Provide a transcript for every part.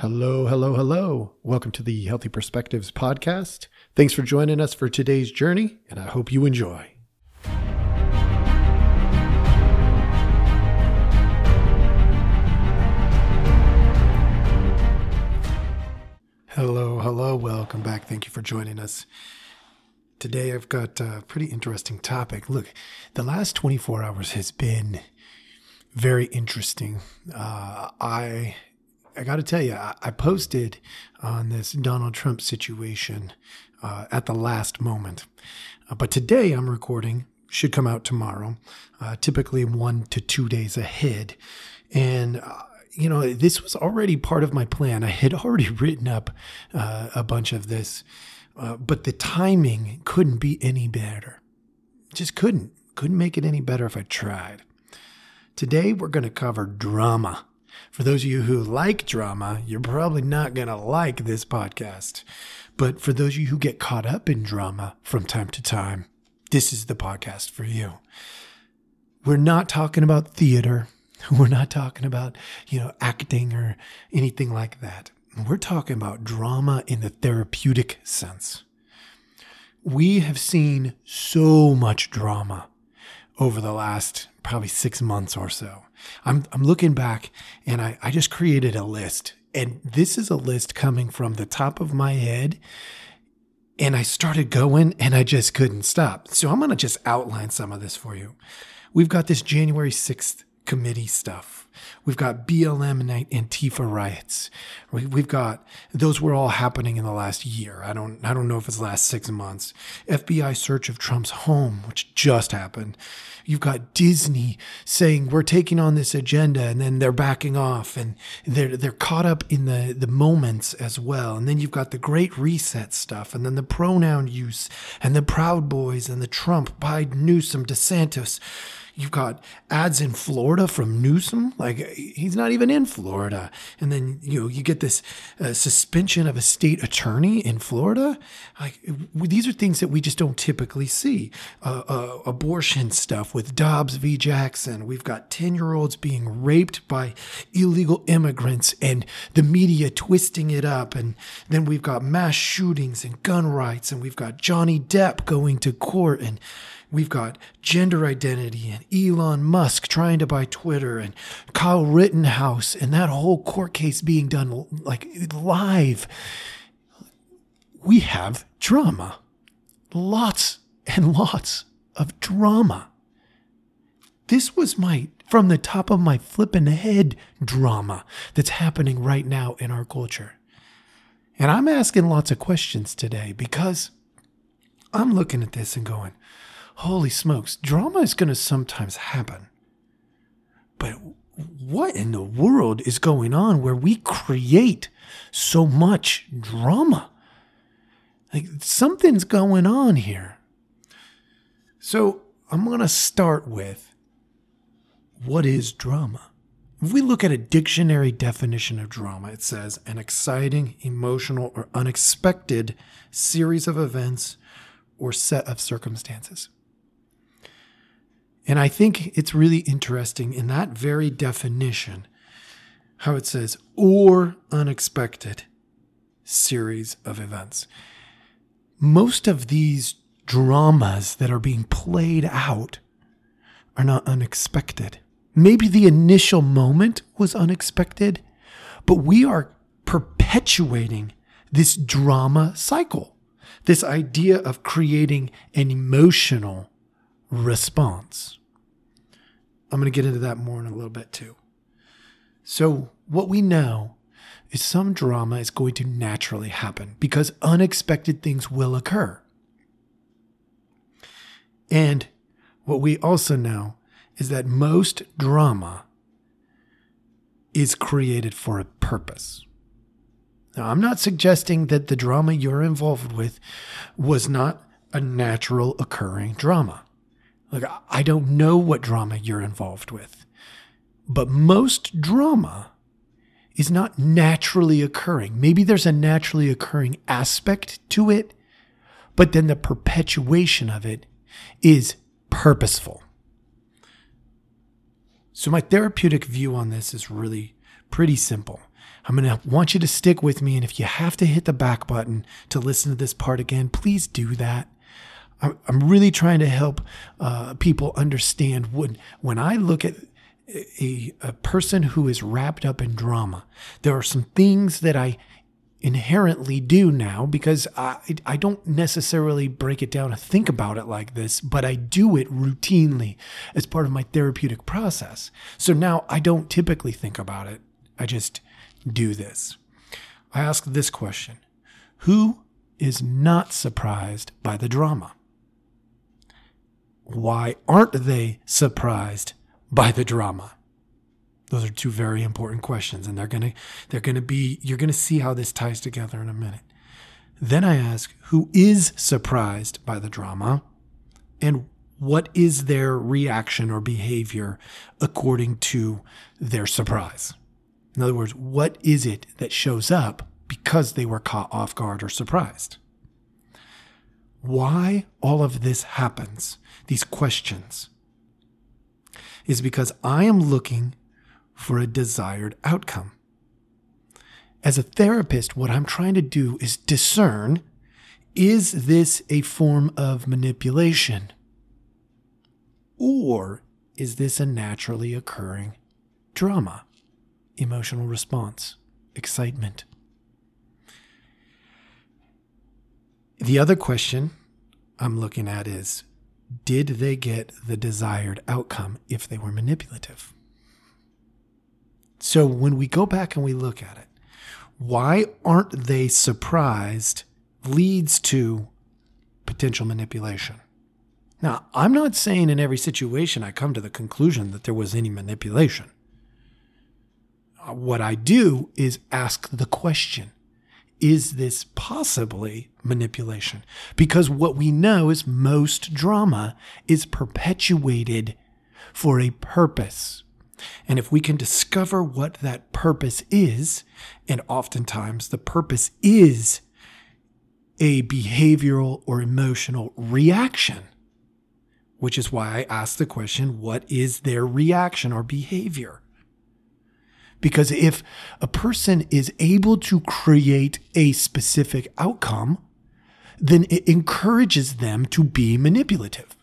Hello, hello, hello. Welcome to the Healthy Perspectives podcast. Thanks for joining us for today's journey, and I hope you enjoy. Hello, hello. Welcome back. Thank you for joining us. Today I've got a pretty interesting topic. Look, the last 24 hours has been very interesting. Uh, I I got to tell you, I, I, posted on this Donald Trump situation uh, at the last moment. Uh, but today I'm recording, should come out tomorrow, uh, typically one to two days ahead. And, uh, you know, this was already part of my plan. I had already written up uh, a bunch of this, uh, but the timing couldn't be any better. Just couldn't. Couldn't make it any better if I tried. Today we're going to cover drama for those of you who like drama, you're probably not going to like this podcast. But for those of you who get caught up in drama from time to time, this is the podcast for you. We're not talking about theater. We're not talking about, you know, acting or anything like that. We're talking about drama in the therapeutic sense. We have seen so much drama over the last probably six months or so. I'm, I'm looking back and I, I just created a list. And this is a list coming from the top of my head. And I started going and I just couldn't stop. So I'm going to just outline some of this for you. We've got this January 6th committee stuff. We've got BLM and Antifa riots. We've got those were all happening in the last year. I don't I don't know if it's last six months. FBI search of Trump's home, which just happened. You've got Disney saying we're taking on this agenda and then they're backing off and they're they're caught up in the, the moments as well. And then you've got the great reset stuff and then the pronoun use and the Proud Boys and the Trump, Biden, Newsom, DeSantis. You've got ads in Florida from Newsom, like he's not even in Florida. And then you know you get this uh, suspension of a state attorney in Florida. Like these are things that we just don't typically see. Uh, uh, abortion stuff with Dobbs v. Jackson. We've got ten year olds being raped by illegal immigrants, and the media twisting it up. And then we've got mass shootings and gun rights, and we've got Johnny Depp going to court and We've got gender identity and Elon Musk trying to buy Twitter and Kyle Rittenhouse and that whole court case being done like live. We have drama. Lots and lots of drama. This was my, from the top of my flipping head, drama that's happening right now in our culture. And I'm asking lots of questions today because I'm looking at this and going, holy smokes, drama is going to sometimes happen. But what in the world is going on where we create so much drama? Like something's going on here. So I'm going to start with what is drama? If we look at a dictionary definition of drama, it says an exciting, emotional, or unexpected series of events or set of circumstances. And I think it's really interesting in that very definition how it says, or unexpected series of events. Most of these dramas that are being played out are not unexpected. Maybe the initial moment was unexpected, but we are perpetuating this drama cycle, this idea of creating an emotional response. I'm going to get into that more in a little bit too. So, what we know is some drama is going to naturally happen because unexpected things will occur. And what we also know is that most drama is created for a purpose. Now, I'm not suggesting that the drama you're involved with was not a natural occurring drama. Like, I don't know what drama you're involved with, but most drama is not naturally occurring. Maybe there's a naturally occurring aspect to it, but then the perpetuation of it is purposeful. So, my therapeutic view on this is really pretty simple. I'm going to want you to stick with me. And if you have to hit the back button to listen to this part again, please do that. I'm really trying to help uh, people understand when, when I look at a, a person who is wrapped up in drama, there are some things that I inherently do now because I, I don't necessarily break it down and think about it like this, but I do it routinely as part of my therapeutic process. So now I don't typically think about it. I just do this. I ask this question Who is not surprised by the drama? Why aren't they surprised by the drama? Those are two very important questions, and they're gonna they're gonna be you're gonna see how this ties together in a minute. Then I ask, who is surprised by the drama, and what is their reaction or behavior according to their surprise? In other words, what is it that shows up because they were caught off guard or surprised? Why all of this happens, these questions, is because I am looking for a desired outcome. As a therapist, what I'm trying to do is discern is this a form of manipulation? Or is this a naturally occurring drama, emotional response, excitement? The other question I'm looking at is did they get the desired outcome if they were manipulative? So when we go back and we look at it, why aren't they surprised leads to potential manipulation. Now, I'm not saying in every situation I come to the conclusion that there was any manipulation. What I do is ask the question is this possibly manipulation? Because what we know is most drama is perpetuated for a purpose. And if we can discover what that purpose is, and oftentimes the purpose is a behavioral or emotional reaction, which is why I asked the question what is their reaction or behavior? Because if a person is able to create a specific outcome, then it encourages them to be manipulative.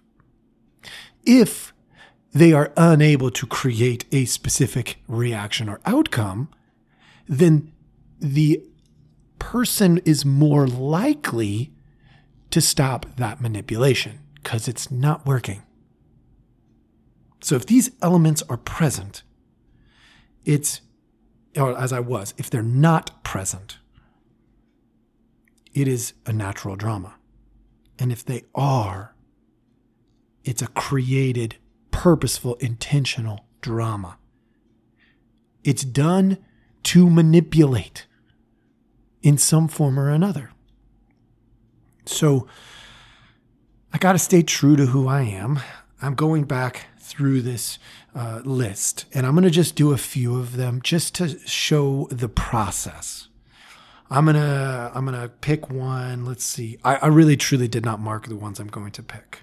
If they are unable to create a specific reaction or outcome, then the person is more likely to stop that manipulation because it's not working. So if these elements are present, it's, or as I was, if they're not present, it is a natural drama. And if they are, it's a created purposeful, intentional drama. It's done to manipulate in some form or another. So I got to stay true to who I am. I'm going back through this uh, list and I'm going to just do a few of them just to show the process. I'm gonna I'm gonna pick one. Let's see. I, I really truly did not mark the ones I'm going to pick.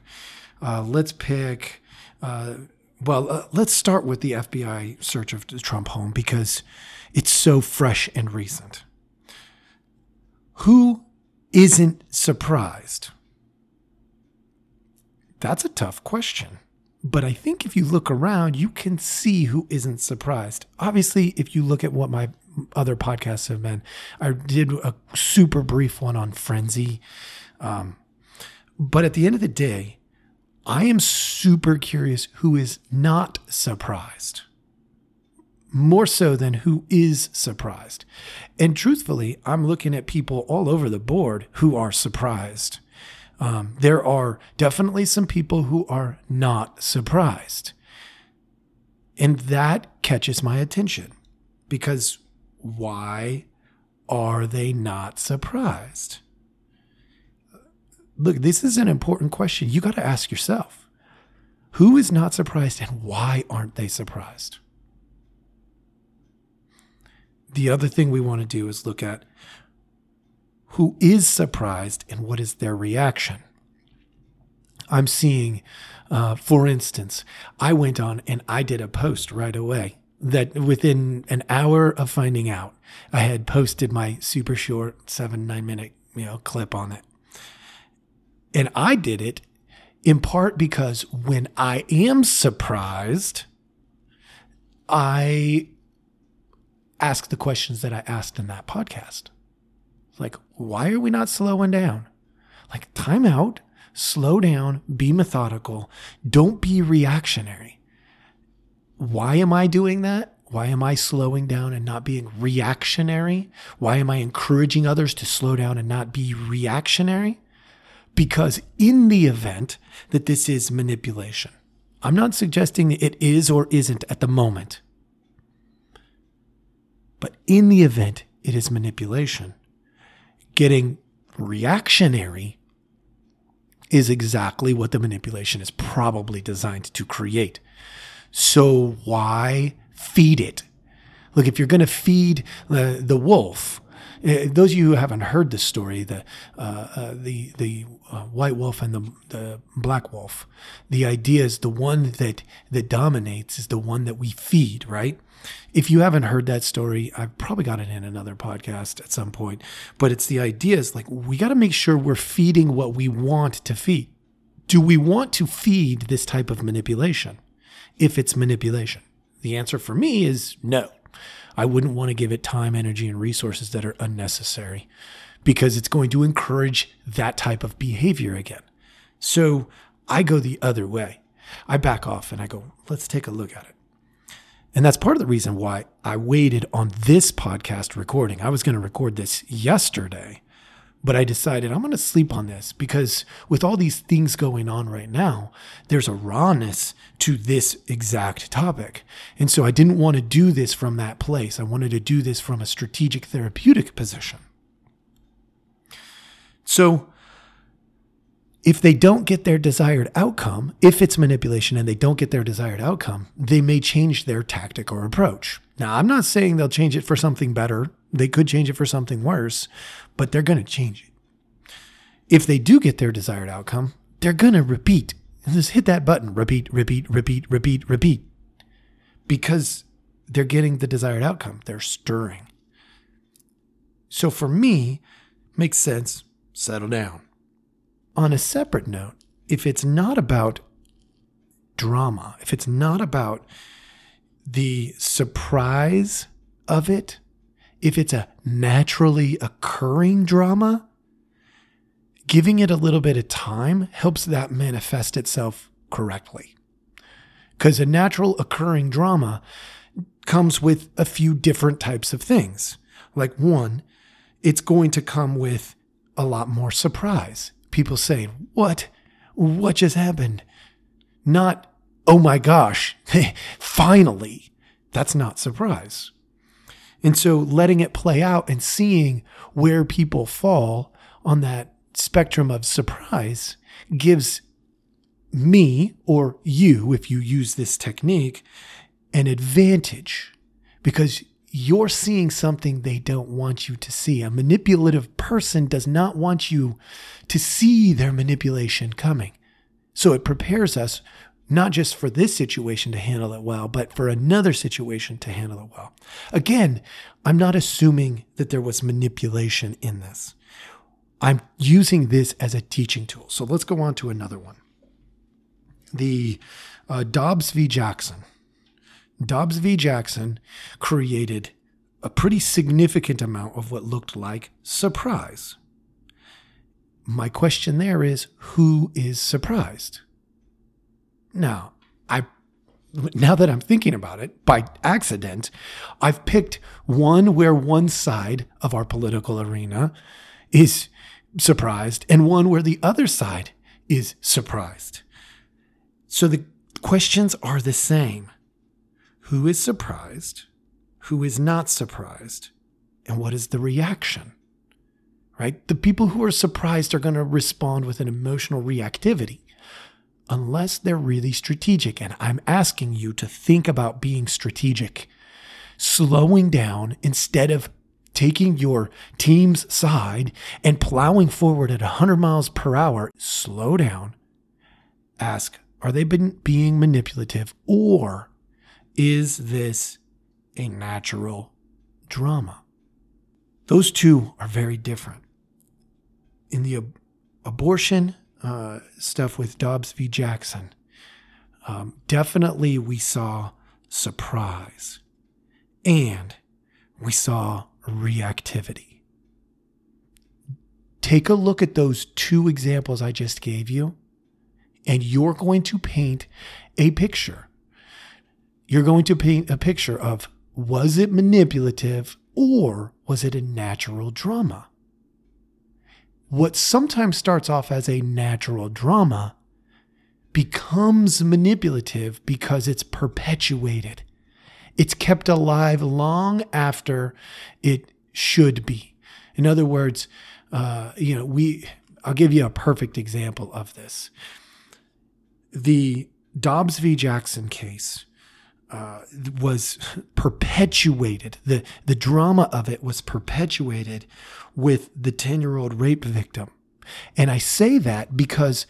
Uh, let's pick uh, well, uh, let's start with the FBI search of the Trump home because it's so fresh and recent. Who isn't surprised? That's a tough question. But I think if you look around, you can see who isn't surprised. Obviously, if you look at what my other podcasts have been, I did a super brief one on Frenzy. Um, but at the end of the day, I am super curious who is not surprised, more so than who is surprised. And truthfully, I'm looking at people all over the board who are surprised. Um, there are definitely some people who are not surprised. And that catches my attention because why are they not surprised? look, this is an important question. You got to ask yourself who is not surprised and why aren't they surprised? The other thing we want to do is look at who is surprised and what is their reaction. I'm seeing, uh, for instance, I went on and I did a post right away that within an hour of finding out, I had posted my super short seven, nine minute, you know, clip on it. And I did it in part because when I am surprised, I ask the questions that I asked in that podcast. Like, why are we not slowing down? Like, time out, slow down, be methodical, don't be reactionary. Why am I doing that? Why am I slowing down and not being reactionary? Why am I encouraging others to slow down and not be reactionary? Because in the event that this is manipulation, I'm not suggesting it is or isn't at the moment. But in the event it is manipulation, getting reactionary is exactly what the manipulation is probably designed to create. So why feed it? Look, if you're going to feed the, the wolf, uh, those of you who haven't heard this story, the uh, uh, the the uh, white wolf and the the black wolf, the idea is the one that that dominates is the one that we feed, right? If you haven't heard that story, I've probably got it in another podcast at some point. But it's the idea is like we got to make sure we're feeding what we want to feed. Do we want to feed this type of manipulation? If it's manipulation, the answer for me is no. I wouldn't want to give it time, energy, and resources that are unnecessary because it's going to encourage that type of behavior again. So I go the other way. I back off and I go, let's take a look at it. And that's part of the reason why I waited on this podcast recording. I was going to record this yesterday but I decided I'm going to sleep on this because with all these things going on right now, there's a rawness to this exact topic. And so I didn't want to do this from that place. I wanted to do this from a strategic therapeutic position. So if they don't get their desired outcome, if it's manipulation and they don't get their desired outcome, they may change their tactic or approach. Now, I'm not saying they'll change it for something better. They could change it for something worse, but they're going to change it. If they do get their desired outcome, they're going to repeat. Just hit that button repeat, repeat, repeat, repeat, repeat. Because they're getting the desired outcome. They're stirring. So for me, makes sense. Settle down. On a separate note, if it's not about drama, if it's not about the surprise of it, if it's a naturally occurring drama, giving it a little bit of time helps that manifest itself correctly. Because a natural occurring drama comes with a few different types of things. Like, one, it's going to come with a lot more surprise. People saying, What? What just happened? Not, Oh my gosh, finally. That's not surprise. And so letting it play out and seeing where people fall on that spectrum of surprise gives me or you, if you use this technique, an advantage because you're seeing something they don't want you to see. A manipulative person does not want you to see their manipulation coming. So it prepares us not just for this situation to handle it well, but for another situation to handle it well. Again, I'm not assuming that there was manipulation in this. I'm using this as a teaching tool. So let's go on to another one. The uh, Dobbs v. Jackson. Dobbs v. Jackson created a pretty significant amount of what looked like surprise. My question there is who is surprised? Now, I now that I'm thinking about it, by accident, I've picked one where one side of our political arena is surprised and one where the other side is surprised. So the questions are the same Who is surprised? Who is not surprised? And what is the reaction? Right? The people who are surprised are going to respond with an emotional reactivity unless they're really strategic. And I'm asking you to think about being strategic, slowing down instead of taking your team's side and plowing forward at 100 miles per hour. Slow down. Ask, are they being manipulative or is this a natural drama. Those two are very different. In the ab- abortion uh, stuff with Dobbs v. Jackson, um, definitely we saw surprise and we saw reactivity. Take a look at those two examples I just gave you, and you're going to paint a picture. You're going to paint a picture of was it manipulative or was it a natural drama? What sometimes starts off as a natural drama becomes manipulative because it's perpetuated. It's kept alive long after it should be. In other words, uh, you know, we, I'll give you a perfect example of this. The Dobbs v. Jackson case uh, was perpetuated. The, the drama of it was perpetuated with the 10 year old rape victim. And I say that because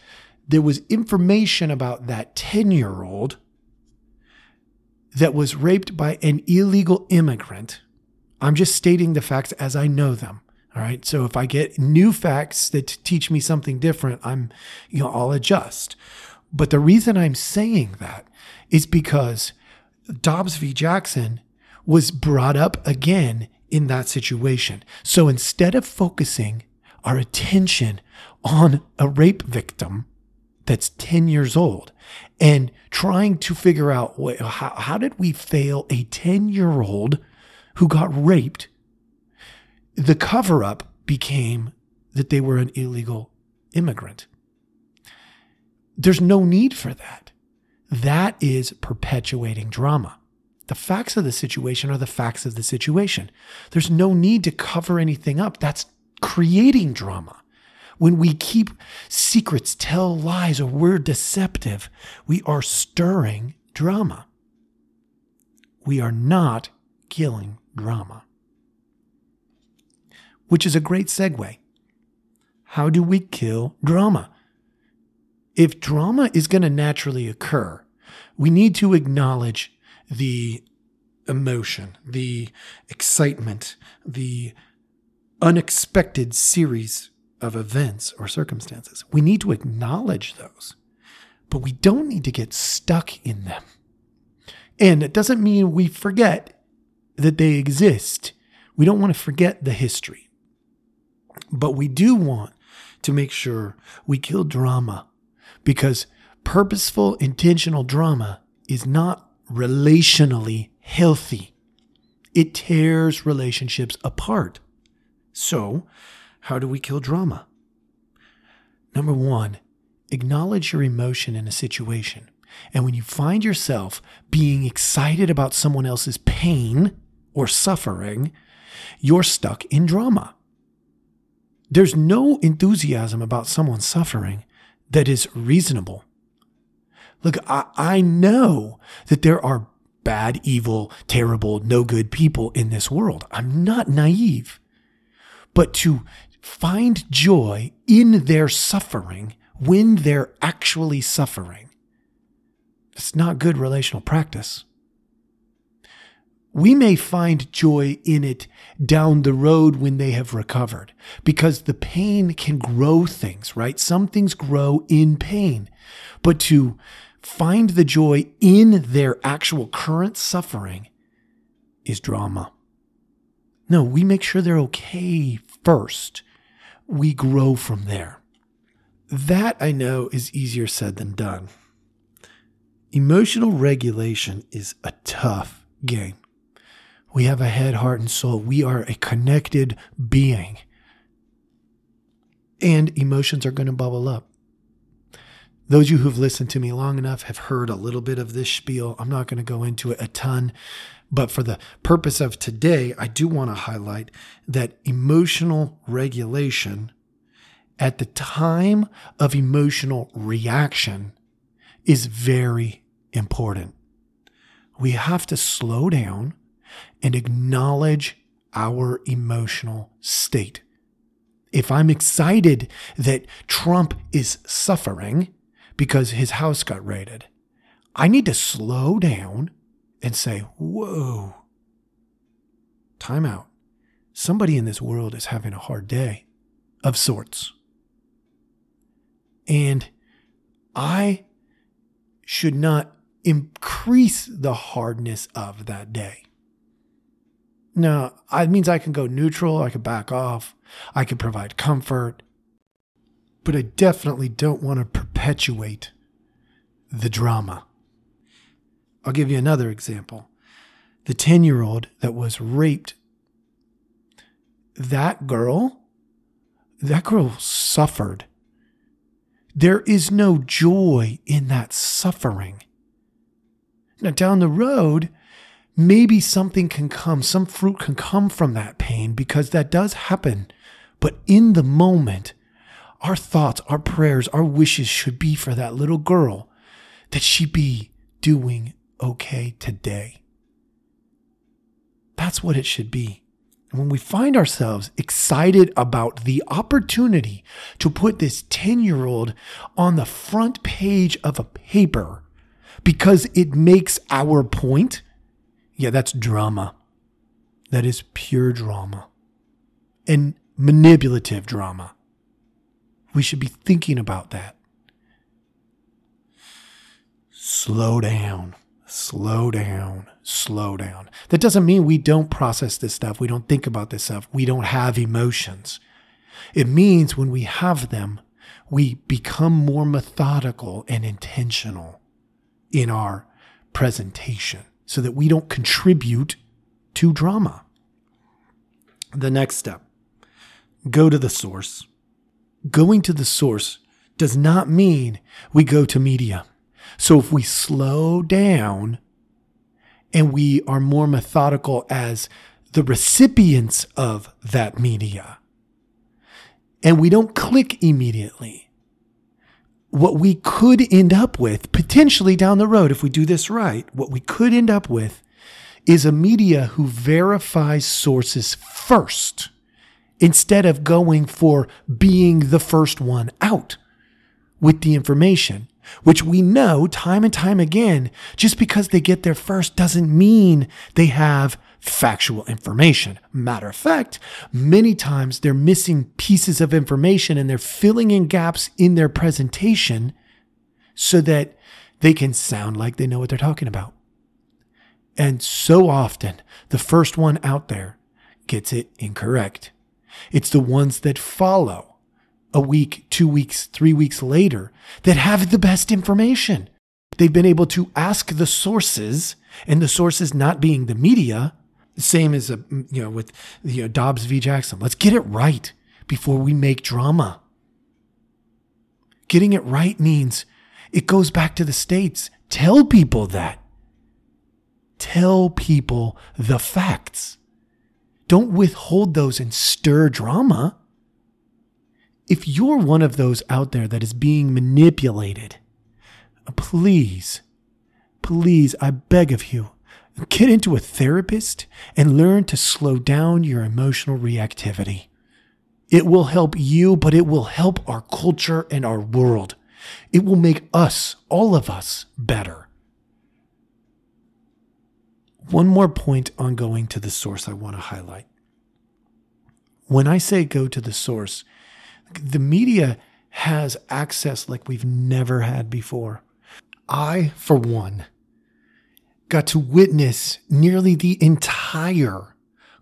there was information about that 10 year old that was raped by an illegal immigrant. I'm just stating the facts as I know them. All right. So if I get new facts that teach me something different, I'm, you know, I'll adjust. But the reason I'm saying that is because Dobbs v. Jackson was brought up again in that situation. So instead of focusing our attention on a rape victim that's 10 years old and trying to figure out how, how did we fail a 10 year old who got raped, the cover up became that they were an illegal immigrant. There's no need for that. That is perpetuating drama. The facts of the situation are the facts of the situation. There's no need to cover anything up. That's creating drama. When we keep secrets, tell lies, or we're deceptive, we are stirring drama. We are not killing drama. Which is a great segue. How do we kill drama? If drama is going to naturally occur, we need to acknowledge the emotion, the excitement, the unexpected series of events or circumstances. We need to acknowledge those, but we don't need to get stuck in them. And it doesn't mean we forget that they exist. We don't want to forget the history, but we do want to make sure we kill drama because purposeful, intentional drama is not relationally healthy. It tears relationships apart. So, how do we kill drama? Number one, acknowledge your emotion in a situation. And when you find yourself being excited about someone else's pain or suffering, you're stuck in drama. There's no enthusiasm about someone suffering that is reasonable. Look, I, I know that there are bad, evil, terrible, no good people in this world. I'm not naive. But to find joy in their suffering when they're actually suffering, it's not good relational practice we may find joy in it down the road when they have recovered because the pain can grow things, right? Some things grow in pain. But to find the joy in their actual current suffering is drama. No, we make sure they're okay first. We grow from there. That I know is easier said than done. Emotional regulation is a tough game. We have a head, heart, and soul. We are a connected being. And emotions are going to bubble up. Those of you who've listened to me long enough have heard a little bit of this spiel. I'm not going to go into it a ton, but for the purpose of today, I do want to highlight that emotional regulation at the time of emotional reaction is very important. We have to slow down and acknowledge our emotional state. If I'm excited that Trump is suffering because his house got raided, I need to slow down and say, whoa, time out. Somebody in this world is having a hard day of sorts. And I should not increase the hardness of that day. No, it means I can go neutral, I can back off, I can provide comfort, but I definitely don't want to perpetuate the drama. I'll give you another example. The 10 year old that was raped, that girl, that girl suffered. There is no joy in that suffering. Now, down the road, maybe something can come, some fruit can come from that pain because that does happen. But in the moment, our thoughts, our prayers, our wishes should be for that little girl that she be doing okay today. That's what it should be. And when we find ourselves excited about the opportunity to put this 10 year old on the front page of a paper because it makes our point, yeah, that's drama. That is pure drama and manipulative drama. We should be thinking about that. Slow down, slow down, slow down. That doesn't mean we don't process this stuff. We don't think about this stuff. We don't have emotions. It means when we have them, we become more methodical and intentional in our presentation so that we don't contribute to drama. The next step go to the source going to the source does not mean we go to media. So if we slow down and we are more methodical as the recipients of that media, and we don't click immediately, what we could end up with potentially down the road, if we do this right, what we could end up with is a media who verifies sources first instead of going for being the first one out with the information, which we know time and time again, just because they get there first doesn't mean they have factual information. Matter of fact, many times they're missing pieces of information and they're filling in gaps in their presentation so that they can sound like they know what they're talking about. And so often, the first one out there gets it incorrect. It's the ones that follow a week, two weeks, three weeks later that have the best information. They've been able to ask the sources, and the sources not being the media, same as uh, a, you know with you uh, know Dobbs v. Jackson. Let's get it right before we make drama. Getting it right means it goes back to the states. Tell people that. Tell people the facts. Don't withhold those and stir drama. If you're one of those out there that is being manipulated, please, please, I beg of you, get into a therapist and learn to slow down your emotional reactivity. It will help you, but it will help our culture and our world. It will make us, all of us, better. One more point on going to the source I want to highlight. When I say go to the source, the media has access like we've never had before. I, for one, got to witness nearly the entire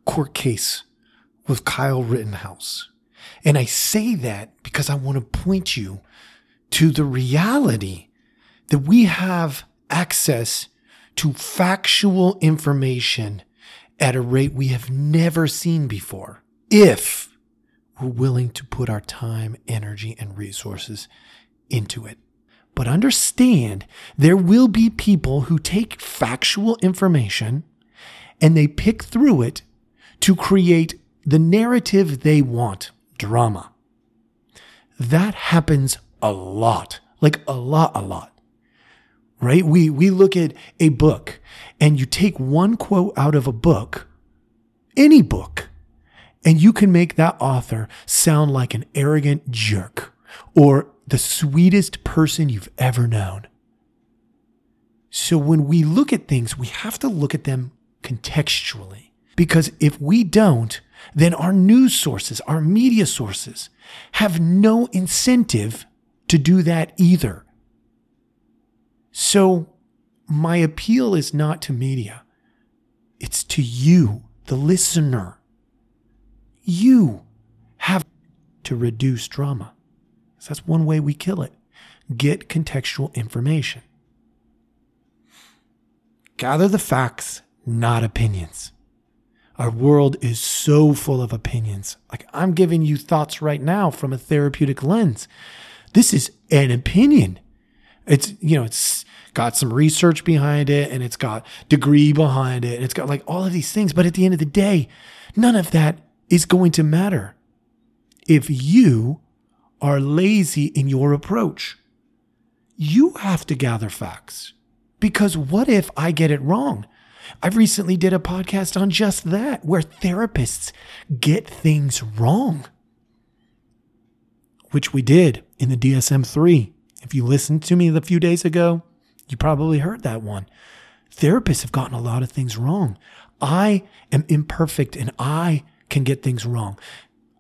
court case with Kyle Rittenhouse. And I say that because I want to point you to the reality that we have access to factual information at a rate we have never seen before. If we're willing to put our time, energy, and resources into it. But understand there will be people who take factual information and they pick through it to create the narrative they want drama. That happens a lot, like a lot, a lot right? We, we look at a book and you take one quote out of a book, any book, and you can make that author sound like an arrogant jerk or the sweetest person you've ever known. So when we look at things, we have to look at them contextually Because if we don't, then our news sources, our media sources have no incentive to do that either. So my appeal is not to media. It's to you, the listener. You have to reduce drama. So that's one way we kill it. Get contextual information. Gather the facts, not opinions. Our world is so full of opinions. Like I'm giving you thoughts right now from a therapeutic lens. This is an opinion. It's, you know, it's got some research behind it and it's got degree behind it and it's got like all of these things. But at the end of the day, none of that is going to matter if you are lazy in your approach. You have to gather facts because what if I get it wrong? I've recently did a podcast on just that where therapists get things wrong. Which we did in the DSM 3. If you listened to me a few days ago, you probably heard that one. Therapists have gotten a lot of things wrong. I am imperfect and I can get things wrong.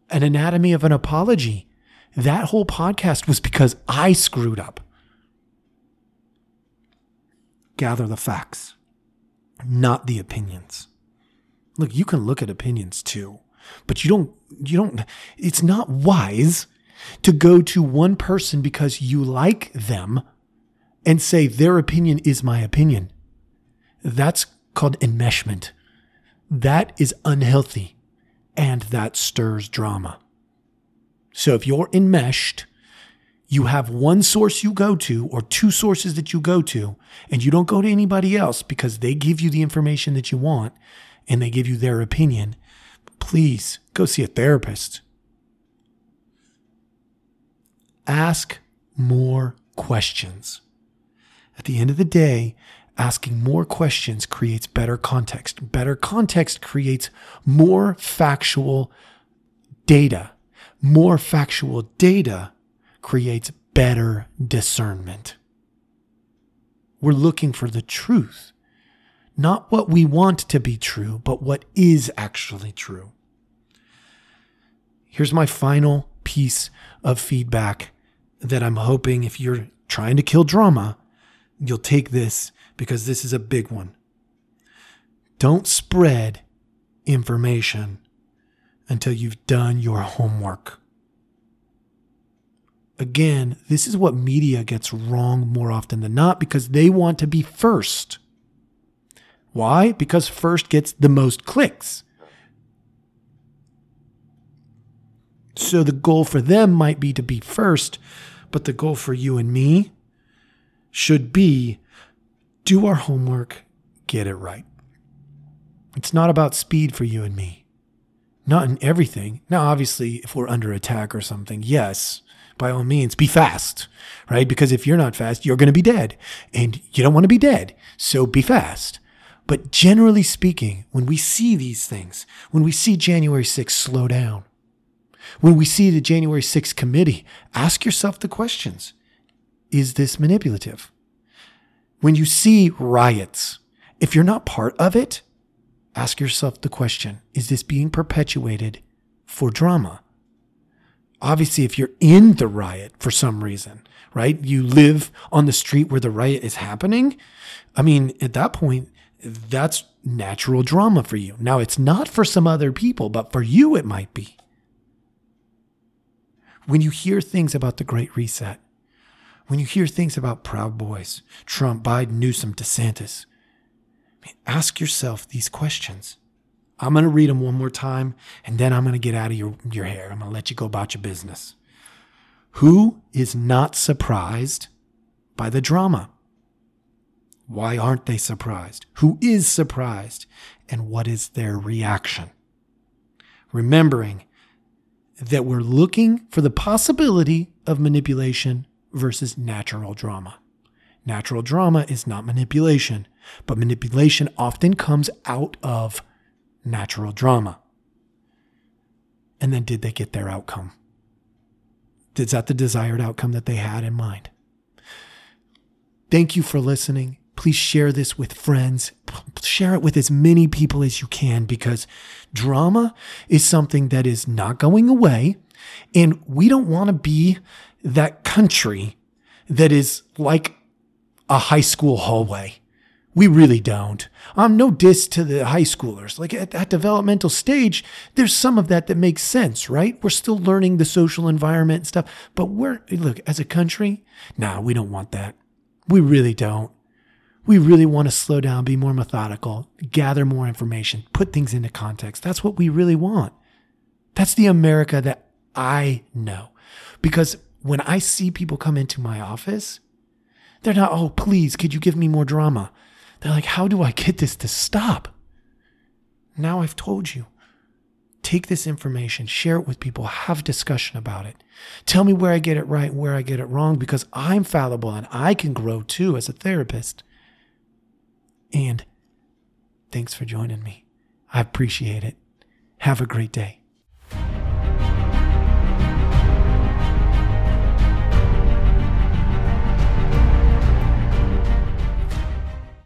An anatomy of an apology. That whole podcast was because I screwed up. Gather the facts not the opinions. Look, you can look at opinions too, but you don't, you don't, it's not wise to go to one person because you like them and say their opinion is my opinion. That's called enmeshment. That is unhealthy and that stirs drama. So if you're enmeshed you have one source you go to or two sources that you go to, and you don't go to anybody else because they give you the information that you want and they give you their opinion, please go see a therapist. Ask more questions. At the end of the day, asking more questions creates better context. Better context creates more factual data. More factual data creates better discernment. We're looking for the truth, not what we want to be true, but what is actually true. Here's my final piece of feedback that I'm hoping if you're trying to kill drama, you'll take this because this is a big one. Don't spread information until you've done your homework. Again, this is what media gets wrong more often than not because they want to be first. Why? Because first gets the most clicks. So the goal for them might be to be first, but the goal for you and me should be do our homework, get it right. It's not about speed for you and me. Not in everything. Now, obviously, if we're under attack or something, yes, by all means, be fast, right? Because if you're not fast, you're going to be dead and you don't want to be dead. So be fast. But generally speaking, when we see these things, when we see January 6th slow down, when we see the January 6th committee, ask yourself the questions Is this manipulative? When you see riots, if you're not part of it, ask yourself the question Is this being perpetuated for drama? obviously if you're in the riot for some reason, right? You live on the street where the riot is happening. I mean, at that point, that's natural drama for you. Now, it's not for some other people, but for you, it might be. When you hear things about the Great Reset, when you hear things about Proud Boys, Trump, Biden, Newsom, DeSantis, ask yourself these questions. I'm going to read them one more time and then I'm going to get out of your, your hair. I'm going to let you go about your business. Who is not surprised by the drama? Why aren't they surprised? Who is surprised? And what is their reaction? Remembering that we're looking for the possibility of manipulation versus natural drama. Natural drama is not manipulation, but manipulation often comes out of natural drama. And then did they get their outcome? Is that the desired outcome that they had in mind? Thank you for listening. Please share this with friends. Share it with as many people as you can because drama is something that is not going away. And we don't want to be that country that is like a high school hallway. We really don't. I'm no diss to the high schoolers. Like at that developmental stage, there's some of that that makes sense, right? We're still learning the social environment and stuff. But we're, look, as a country, nah, we don't want that. We really don't. We really want to slow down, be more methodical, gather more information, put things into context. That's what we really want. That's the America that I know. Because when I see people come into my office, they're not, oh, please, could you give me more drama? They're like, how do I get this to stop? Now I've told you. Take this information, share it with people, have discussion about it. Tell me where I get it right where I get it wrong because I'm fallible and I can grow too as a therapist. And thanks for joining me. I appreciate it. Have a great day.